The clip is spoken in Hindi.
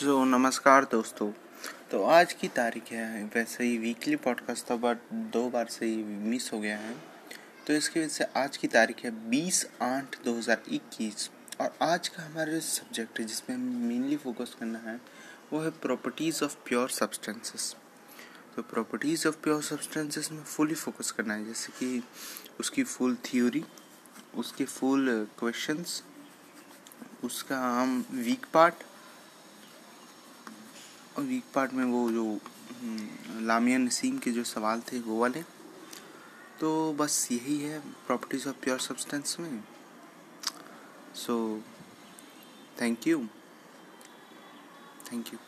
सो so, नमस्कार दोस्तों। तो आज की तारीख है वैसे ही वीकली पॉडकास्ट था बट दो बार से ही मिस हो गया है। तो इसकी वजह से आज की तारीख है बीस आठ दो हज़ार इक्कीस। और आज का हमारा जो सब्जेक्ट है जिसमें मेनली फोकस करना है वो है प्रॉपर्टीज़ ऑफ़ प्योर सब्सटेंसेस तो प्रॉपर्टीज़ ऑफ़ प्योर सब्सटेंसेस में फुली फोकस करना है जैसे कि उसकी फुल थ्योरी उसके फुल क्वेश्चंस उसका हम वीक पार्ट वीक पार्ट में वो जो हम्म, लामिया नसीम के जो सवाल थे वो वाले। तो बस यही है प्रॉपर्टीज़ ऑफ़ प्योर सब्सटेंस में। So thank you thank you